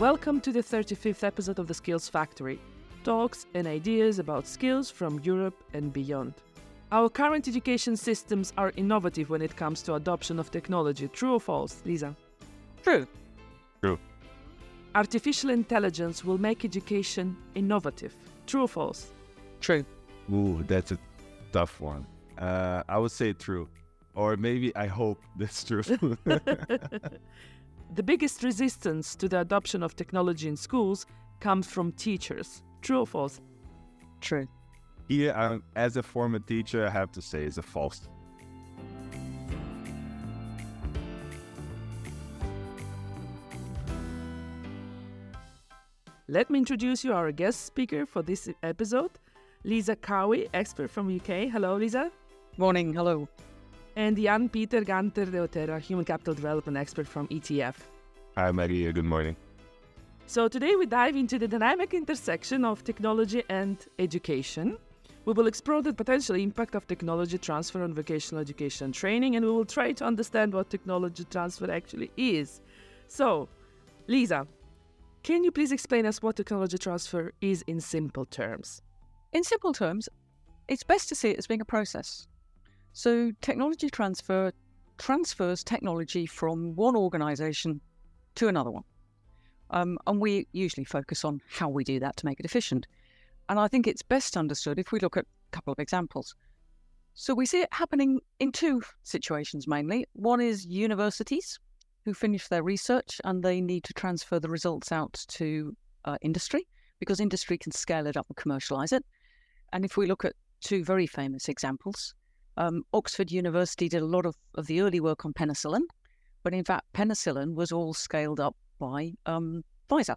Welcome to the 35th episode of the Skills Factory talks and ideas about skills from Europe and beyond. Our current education systems are innovative when it comes to adoption of technology. True or false, Lisa? True. True. Artificial intelligence will make education innovative. True or false? True. Ooh, that's a tough one. Uh, I would say true. Or maybe I hope that's true. the biggest resistance to the adoption of technology in schools comes from teachers. True or false? True. Here, um, as a former teacher, I have to say it's a false. Let me introduce you our guest speaker for this episode, Lisa Cowey, expert from UK. Hello, Lisa. Morning. Hello. And Jan Peter Ganter de Otero, human capital development expert from ETF. Hi, Maria. Good morning. So, today we dive into the dynamic intersection of technology and education. We will explore the potential impact of technology transfer on vocational education and training, and we will try to understand what technology transfer actually is. So, Lisa, can you please explain us what technology transfer is in simple terms? In simple terms, it's best to see it as being a process. So, technology transfer transfers technology from one organization to another one. Um, and we usually focus on how we do that to make it efficient. And I think it's best understood if we look at a couple of examples. So we see it happening in two situations mainly. One is universities who finish their research and they need to transfer the results out to uh, industry because industry can scale it up and commercialize it. And if we look at two very famous examples, um, Oxford University did a lot of, of the early work on penicillin, but in fact, penicillin was all scaled up by um, Pfizer.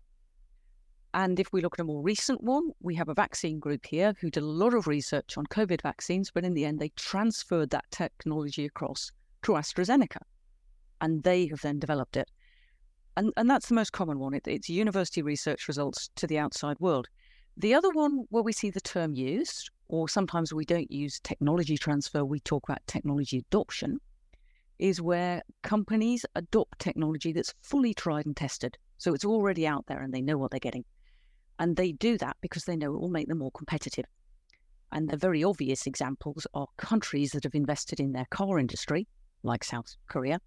And if we look at a more recent one, we have a vaccine group here who did a lot of research on COVID vaccines, but in the end, they transferred that technology across to AstraZeneca. And they have then developed it. And, and that's the most common one. It, it's university research results to the outside world. The other one where we see the term used, or sometimes we don't use technology transfer, we talk about technology adoption, is where companies adopt technology that's fully tried and tested. So it's already out there and they know what they're getting. And they do that because they know it will make them more competitive. And the very obvious examples are countries that have invested in their car industry, like South Korea.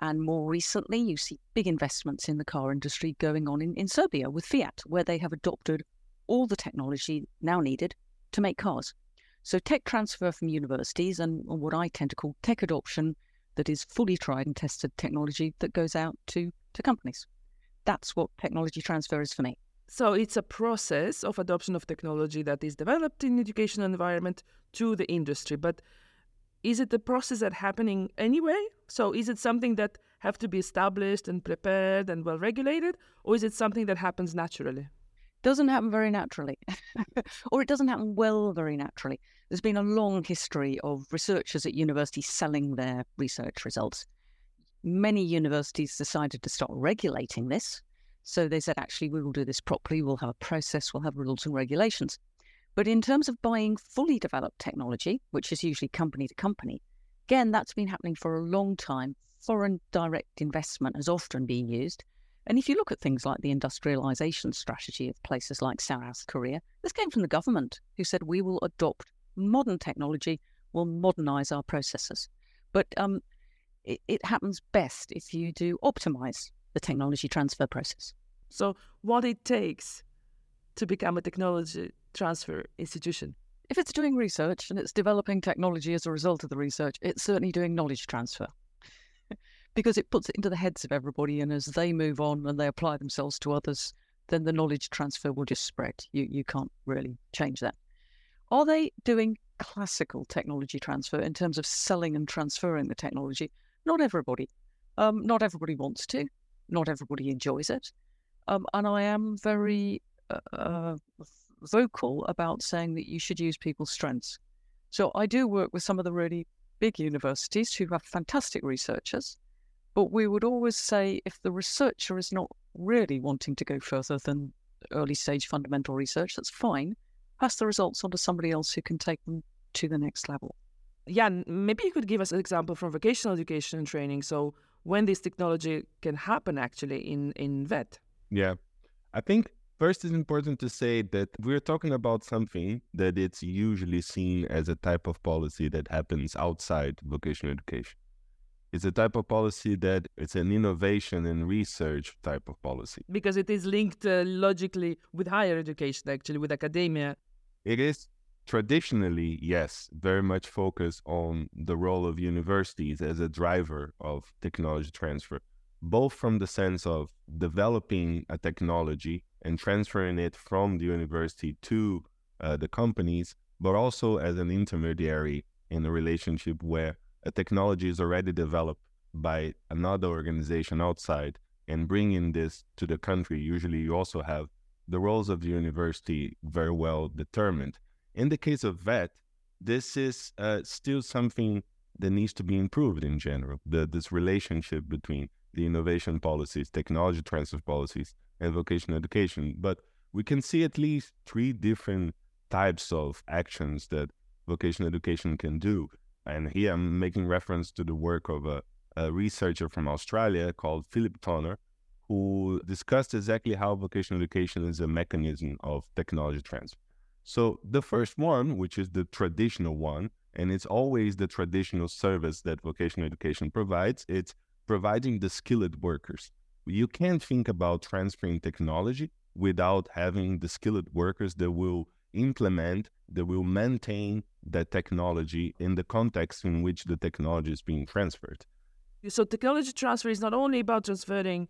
And more recently, you see big investments in the car industry going on in, in Serbia with Fiat, where they have adopted all the technology now needed to make cars. So, tech transfer from universities and what I tend to call tech adoption that is fully tried and tested technology that goes out to, to companies. That's what technology transfer is for me. So it's a process of adoption of technology that is developed in educational environment to the industry. But is it the process that happening anyway? So is it something that have to be established and prepared and well regulated, or is it something that happens naturally? Doesn't happen very naturally, or it doesn't happen well very naturally. There's been a long history of researchers at universities selling their research results. Many universities decided to start regulating this. So they said, actually, we will do this properly. We'll have a process, we'll have rules and regulations. But in terms of buying fully developed technology, which is usually company to company, again, that's been happening for a long time. Foreign direct investment has often been used. And if you look at things like the industrialization strategy of places like South Korea, this came from the government who said we will adopt modern technology, we'll modernize our processes. But um, it, it happens best if you do optimize the technology transfer process. So, what it takes to become a technology transfer institution? If it's doing research and it's developing technology as a result of the research, it's certainly doing knowledge transfer because it puts it into the heads of everybody. And as they move on and they apply themselves to others, then the knowledge transfer will just spread. You, you can't really change that. Are they doing classical technology transfer in terms of selling and transferring the technology? Not everybody. Um, not everybody wants to. Not everybody enjoys it. Um, and I am very uh, uh, vocal about saying that you should use people's strengths. So I do work with some of the really big universities who have fantastic researchers, but we would always say if the researcher is not really wanting to go further than early stage fundamental research, that's fine. Pass the results on to somebody else who can take them to the next level. Yeah, maybe you could give us an example from vocational education and training. So when this technology can happen actually in in VET. Yeah. I think first it's important to say that we're talking about something that it's usually seen as a type of policy that happens outside vocational education. It's a type of policy that it's an innovation and research type of policy. Because it is linked uh, logically with higher education, actually, with academia. It is traditionally, yes, very much focused on the role of universities as a driver of technology transfer, both from the sense of developing a technology and transferring it from the university to uh, the companies, but also as an intermediary in a relationship where a technology is already developed by another organization outside and bringing this to the country. Usually, you also have the roles of the university very well determined. In the case of VET, this is uh, still something that needs to be improved in general. The, this relationship between the innovation policies, technology transfer policies, and vocational education. But we can see at least three different types of actions that vocational education can do. And here I'm making reference to the work of a, a researcher from Australia called Philip Toner, who discussed exactly how vocational education is a mechanism of technology transfer. So the first one, which is the traditional one, and it's always the traditional service that vocational education provides, it's providing the skilled workers. You can't think about transferring technology without having the skilled workers that will implement, that will maintain that technology in the context in which the technology is being transferred. So, technology transfer is not only about transferring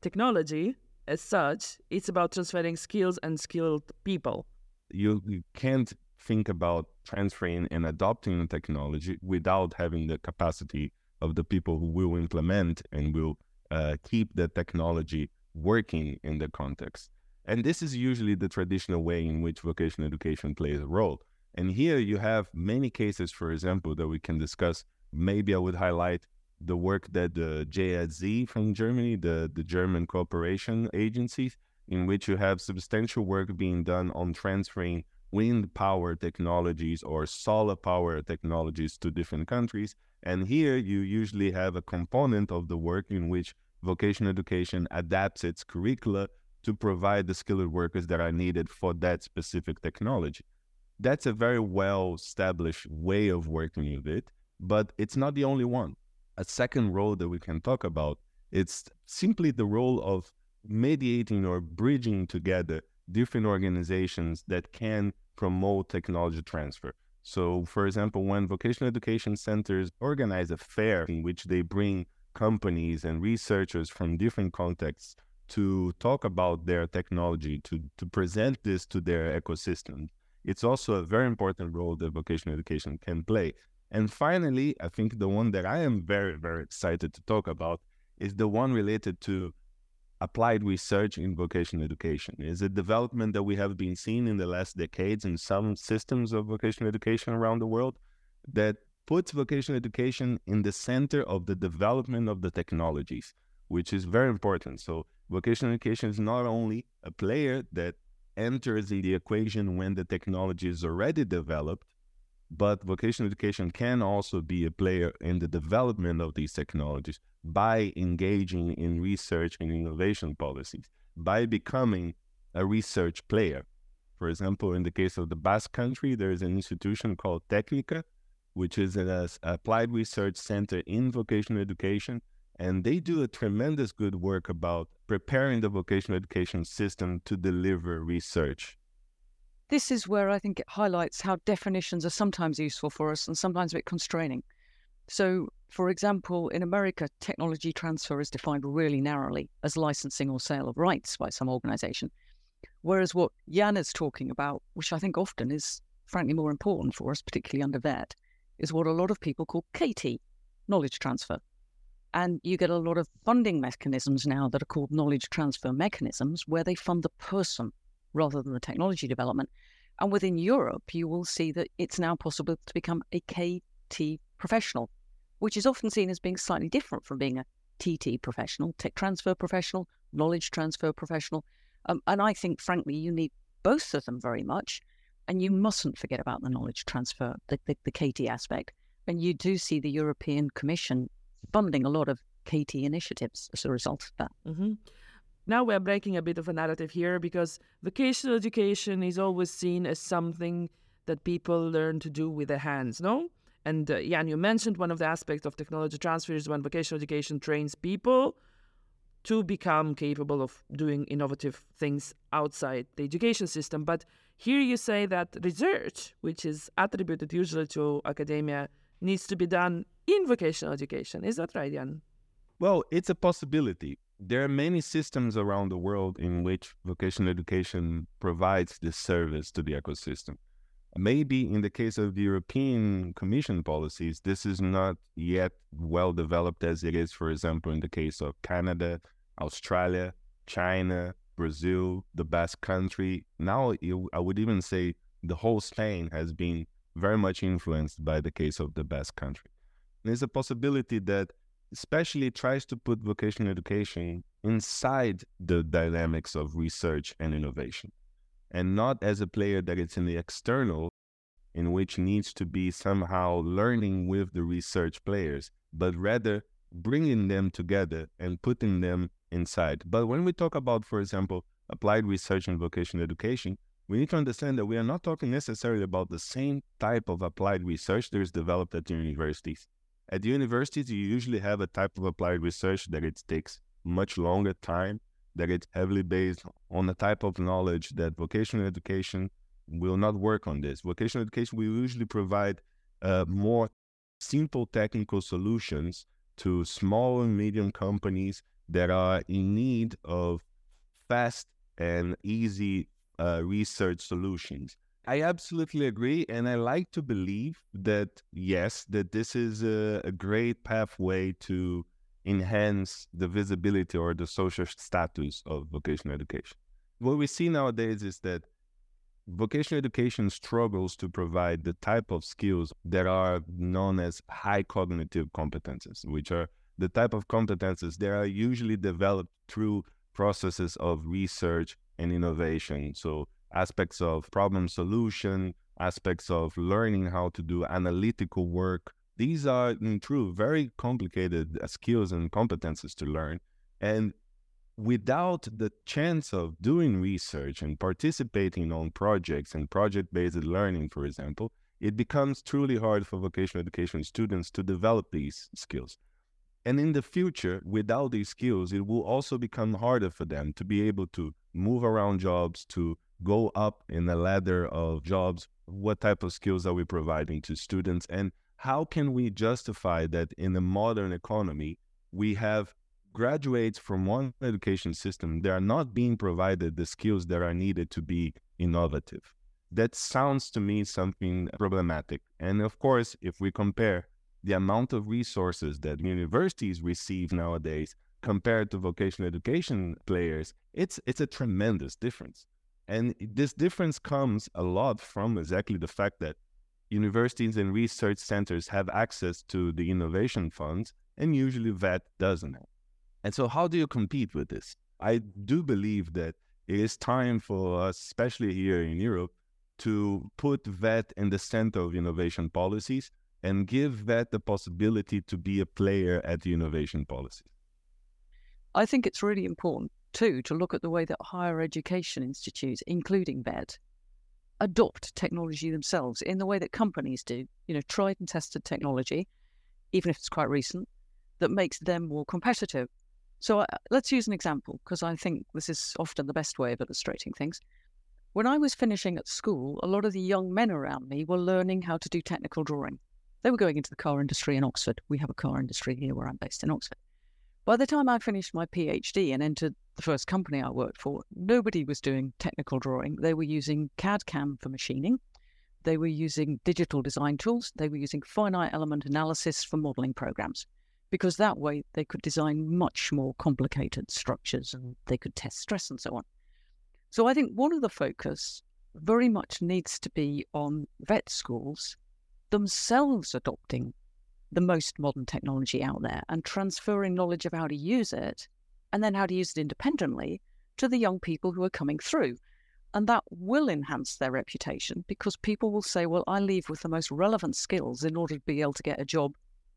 technology as such, it's about transferring skills and skilled people. You, you can't think about transferring and adopting the technology without having the capacity of the people who will implement and will uh, keep the technology working in the context. And this is usually the traditional way in which vocational education plays a role. And here you have many cases, for example, that we can discuss. Maybe I would highlight the work that the GIZ from Germany, the, the German cooperation agencies, in which you have substantial work being done on transferring wind power technologies or solar power technologies to different countries. And here you usually have a component of the work in which vocational education adapts its curricula to provide the skilled workers that are needed for that specific technology. That's a very well established way of working with it, but it's not the only one. A second role that we can talk about it's simply the role of mediating or bridging together different organizations that can promote technology transfer. So, for example, when vocational education centers organize a fair in which they bring companies and researchers from different contexts to talk about their technology, to, to present this to their ecosystem, it's also a very important role that vocational education can play. And finally, I think the one that I am very, very excited to talk about is the one related to applied research in vocational education is a development that we have been seeing in the last decades in some systems of vocational education around the world that puts vocational education in the center of the development of the technologies, which is very important. So, vocational education is not only a player that enters in the equation when the technology is already developed, but vocational education can also be a player in the development of these technologies by engaging in research and innovation policies, by becoming a research player. For example, in the case of the Basque Country, there is an institution called Tknika, which is an applied research center in vocational education. And they do a tremendous good work about preparing the vocational education system to deliver research this is where I think it highlights how definitions are sometimes useful for us and sometimes a bit constraining. So, for example, in America, technology transfer is defined really narrowly as licensing or sale of rights by some organization. Whereas what Jan is talking about, which I think often is frankly more important for us, particularly under VET, is what a lot of people call KT, knowledge transfer. And you get a lot of funding mechanisms now that are called knowledge transfer mechanisms, where they fund the person rather than the technology development. And within Europe, you will see that it's now possible to become a KT professional, which is often seen as being slightly different from being a TT professional, tech transfer professional, knowledge transfer professional. Um, and I think, frankly, you need both of them very much. And you mustn't forget about the knowledge transfer, the, the, the KT aspect. And you do see the European Commission funding a lot of KT initiatives as a result of that. Mm-hmm. now we're breaking a bit of a narrative here because vocational education is always seen as something that people learn to do with their hands, no? And uh, Jan, you mentioned one of the aspects of technology transfer is when vocational education trains people to become capable of doing innovative things outside the education system. But here you say that research, which is attributed usually to academia, needs to be done in vocational education. Is that right, Jan? Well, it's a possibility. There are many systems around the world in which vocational education provides this service to the ecosystem. Maybe in the case of European Commission policies, this is not yet well developed as it is, for example, in the case of Canada, Australia, China, Brazil, the Basque Country. Now, I would even say the whole Spain has been very much influenced by the case of the Basque Country. There's a possibility that especially tries to put vocational education inside the dynamics of research and innovation and not as a player that it's in the external in which needs to be somehow learning with the research players but rather bringing them together and putting them inside but when we talk about for example applied research and vocational education we need to understand that we are not talking necessarily about the same type of applied research that is developed at universities at the universities, you usually have a type of applied research that it takes much longer time, that it's heavily based on a type of knowledge that vocational education will not work on this. Vocational education will usually provide uh, more simple technical solutions to small and medium companies that are in need of fast and easy uh, research solutions. I absolutely agree. And I like to believe that, yes, that this is a, a great pathway to enhance the visibility or the social status of vocational education. What we see nowadays is that vocational education struggles to provide the type of skills that are known as high cognitive competences, which are the type of competences that are usually developed through processes of research and innovation. So aspects of problem solution, aspects of learning how to do analytical work. These are, in truth, very complicated uh, skills and competences to learn. And without the chance of doing research and participating on projects and project based learning, for example, it becomes truly hard for vocational education students to develop these skills. And in the future, without these skills, it will also become harder for them to be able to move around jobs, to go up in the ladder of jobs? What type of skills are we providing to students? And how can we justify that in the modern economy, we have graduates from one education system that are not being provided the skills that are needed to be innovative? That sounds to me something problematic. And of course, if we compare the amount of resources that universities receive nowadays compared to vocational education players, it's it's a tremendous difference. And this difference comes a lot from exactly the fact that universities and research centers have access to the innovation funds, and usually VET doesn't. And so, how do you compete with this? I do believe that it is time for us, especially here in Europe, to put VET in the center of innovation policies and give that the possibility to be a player at the innovation policy? I think it's really important too, to look at the way that higher education institutes, including VET, adopt technology themselves in the way that companies do. You know, tried and tested technology, even if it's quite recent, that makes them more competitive. So uh, let's use an example because I think this is often the best way of illustrating things. When I was finishing at school, a lot of the young men around me were learning how to do technical drawing. They were going into the car industry in Oxford. We have a car industry here where I'm based in Oxford. By the time I finished my PhD and entered the first company I worked for, nobody was doing technical drawing. They were using CAD CAM for machining. They were using digital design tools. They were using finite element analysis for modeling programs because that way they could design much more complicated structures and they could test stress and so on. So I think one of the focus very much needs to be on vet schools themselves adopting the most modern technology out there and transferring knowledge of how to use it and then how to use it independently to the young people who are coming through. And that will enhance their reputation because people will say, well, I leave with the most relevant skills in order to be able to get a job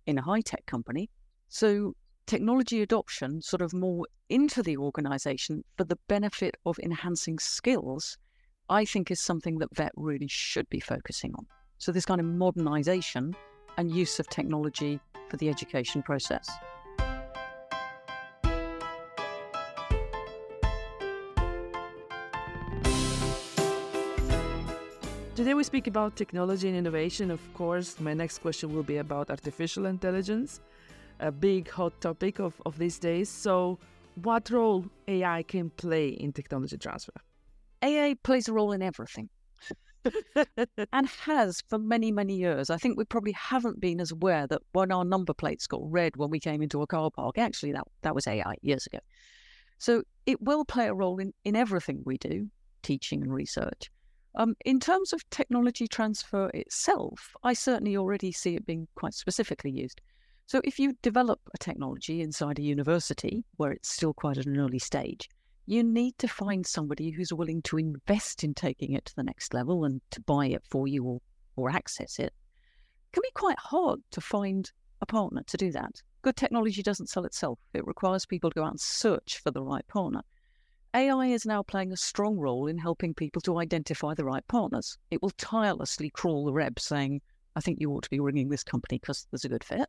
in a high tech company. So technology adoption sort of more into the organization for the benefit of enhancing skills, I think is something that VET really should be focusing on. So, this kind of modernization and use of technology for the education process. Today we speak about technology and innovation. Of course, my next question will be about artificial intelligence, a big hot topic of, of these days. So, what role AI can play in technology transfer? AI plays a role in everything. And has for many, many years. I think we probably haven't been as aware that when our number plates got read when we came into a car park, actually that, that was AI years ago. So it will play a role in, in everything we do, teaching and research. Um, in terms of technology transfer itself, I certainly already see it being quite specifically used. So, if you develop a technology inside a university where it's still quite at an early stage, you need to find somebody who's willing to invest in taking it to the next level and to buy it for you or, or access it. It can be quite hard to find a partner to do that. Good technology doesn't sell itself, it requires people to go out and search for the right partner. AI is now playing a strong role in helping people to identify the right partners. It will tirelessly crawl the web saying, I think you ought to be ringing this company because there's a good fit.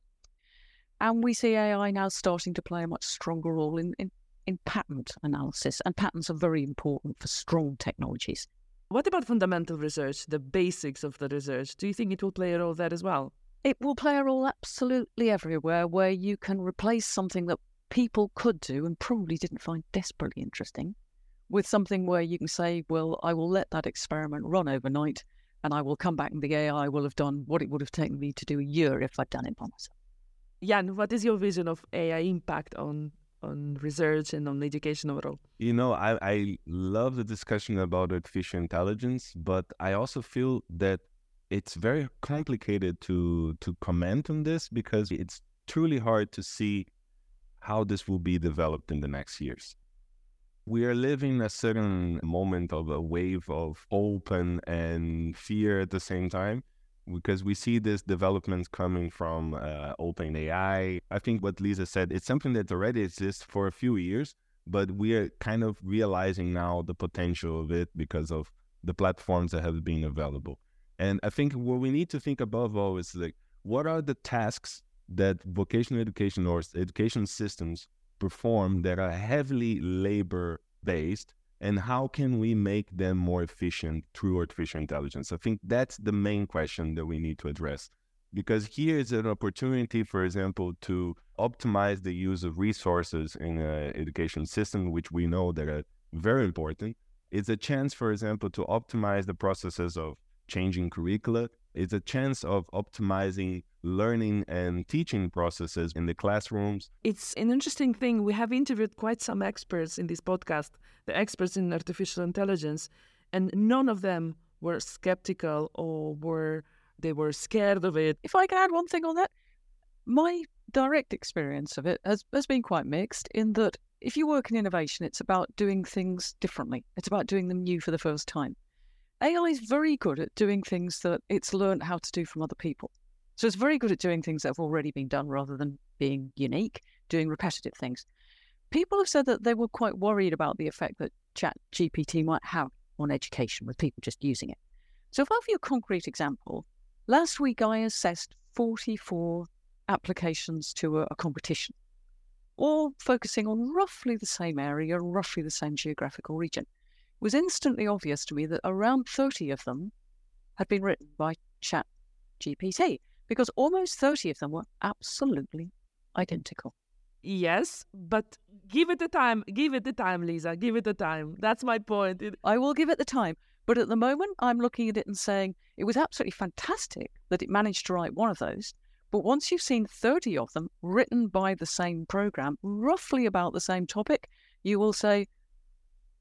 And we see AI now starting to play a much stronger role in, in, in patent analysis. And patents are very important for strong technologies. What about fundamental research, the basics of the research? Do you think it will play a role there as well? It will play a role absolutely everywhere where you can replace something that people could do and probably didn't find desperately interesting with something where you can say, well, I will let that experiment run overnight and I will come back and the AI will have done what it would have taken me to do a year if I'd done it by myself. Jan, what is your vision of AI impact on on research and on education overall? You know, I, I love the discussion about artificial intelligence, but I also feel that it's very complicated to to comment on this because it's truly hard to see how this will be developed in the next years. We are living a certain moment of a wave of open and fear at the same time because we see this development coming from uh, OpenAI. I think what Lisa said, it's something that already exists for a few years, but we are kind of realizing now the potential of it because of the platforms that have been available. And I think what we need to think above all is like, what are the tasks that vocational education or education systems perform that are heavily labor based and how can we make them more efficient through artificial intelligence? I think that's the main question that we need to address because here is an opportunity for example to optimize the use of resources in an education system which we know that are very important. It's a chance for example to optimize the processes of changing curricula. It's a chance of optimizing learning and teaching processes in the classrooms. It's an interesting thing. We have interviewed quite some experts in this podcast, the experts in artificial intelligence, and none of them were skeptical or were they were scared of it. If I can add one thing on that, my direct experience of it has, has been quite mixed in that if you work in innovation, it's about doing things differently. It's about doing them new for the first time. AI is very good at doing things that it's learned how to do from other people. So it's very good at doing things that have already been done rather than being unique, doing repetitive things. People have said that they were quite worried about the effect that Chat GPT might have on education with people just using it. So, if I give you a concrete example, last week I assessed 44 applications to a, a competition, all focusing on roughly the same area, roughly the same geographical region It was instantly obvious to me that around 30 of them had been written by Chat GPT because almost 30 of them were absolutely identical. Yes, but give it the time. Give it the time, Lisa. Give it the time. That's my point. It... I will give it the time. But at the moment, I'm looking at it and saying it was absolutely fantastic that it managed to write one of those. But once you've seen 30 of them written by the same program, roughly about the same topic, you will say,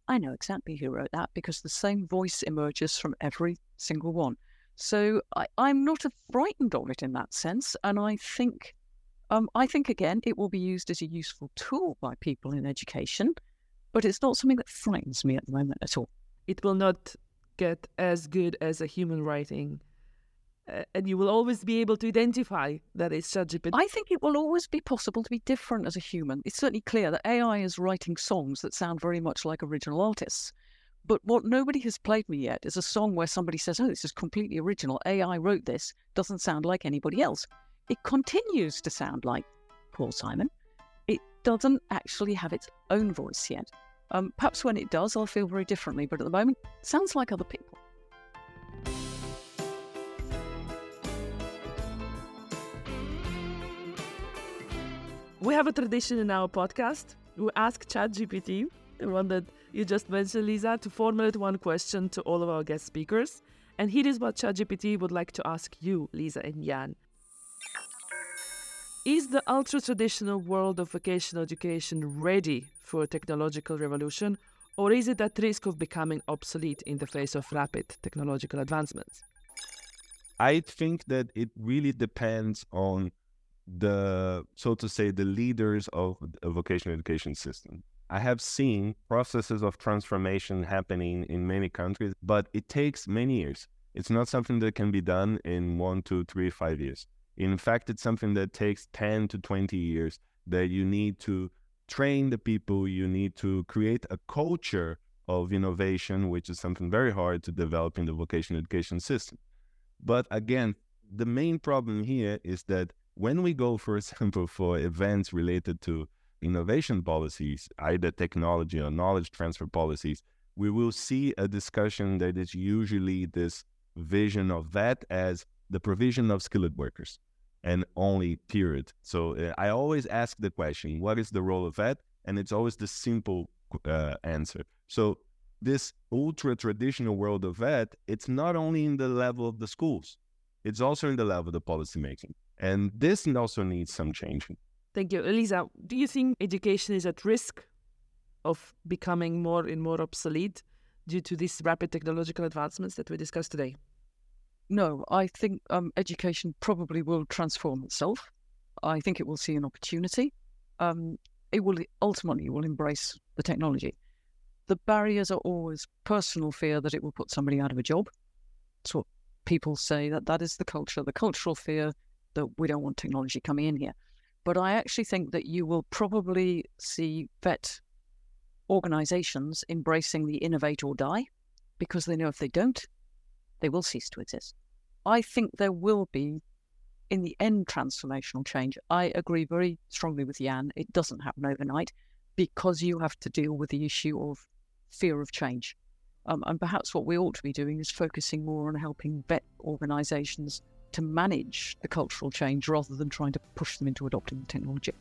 I know exactly who wrote that because the same voice emerges from every single one. So I, am not frightened of it in that sense, and I think, um, I think again, it will be used as a useful tool by people in education, but it's not something that frightens me at the moment at all. It will not get as good as a human writing uh, and you will always be able to identify that it's ChatGPT. I think it will always be possible to be different as a human. It's certainly clear that AI is writing songs that sound very much like original artists. But what nobody has played me yet is a song where somebody says, Oh, this is completely original. AI wrote this, doesn't sound like anybody else. It continues to sound like Paul Simon. It doesn't actually have its own voice yet. Um, perhaps when it does, I'll feel very differently, but at the moment, sounds like other people. We have a tradition in our podcast. We ask ChatGPT, the one that you just mentioned, Lisa, to formulate one question to all of our guest speakers. And here is what ChatGPT would like to ask you, Lisa and Jan. Is the ultra traditional world of vocational education ready for a technological revolution, or is it at risk of becoming obsolete in the face of rapid technological advancements? I think that it really depends on the, so to say, the leaders of a vocational education system. I have seen processes of transformation happening in many countries, but it takes many years. It's not something that can be done in one, two, three, five years. In fact, it's something that takes 10 to 20 years that you need to train the people, you need to create a culture of innovation, which is something very hard to develop in the vocational education system. But again, the main problem here is that when we go, for example, for events related to innovation policies, either technology or knowledge transfer policies, we will see a discussion that is usually this vision of that as the provision of skilled workers and only period. So uh, I always ask the question, what is the role of that? And it's always the simple uh, answer. So this ultra traditional world of ed, it's not only in the level of the schools, it's also in the level of the policymaking. And this also needs some changing. Thank you. Elisa, do you think education is at risk of becoming more and more obsolete due to these rapid technological advancements that we discussed today? No, I think um, education probably will transform itself. I think it will see an opportunity. Um, it will ultimately will embrace the technology. The barriers are always personal fear that it will put somebody out of a job. That's what people say that that is the culture, the cultural fear that we don't want technology coming in here. But I actually think that you will probably see vet organizations embracing the innovate or die because they know if they don't, they will cease to exist. I think there will be, in the end, transformational change. I agree very strongly with Jan. It doesn't happen overnight because you have to deal with the issue of fear of change. Um, and perhaps what we ought to be doing is focusing more on helping vet organizations to manage the cultural change rather than trying to push them into adopting the technology.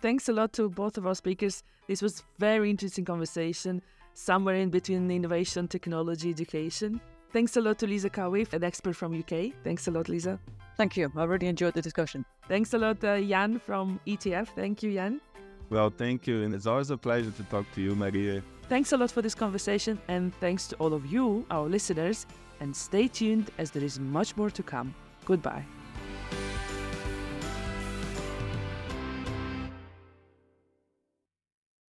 Thanks a lot to both of our speakers. This was very interesting conversation, somewhere in between innovation, technology, education. Thanks a lot to Lisa Cowey, an expert from UK. Thanks a lot, Lisa. Thank you. I really enjoyed the discussion. Thanks a lot, uh, Jan from ETF. Thank you, Jan. Well, thank you. And it's always a pleasure to talk to you, Maria. Thanks a lot for this conversation, and thanks to all of you, our listeners. And stay tuned as there is much more to come. Goodbye.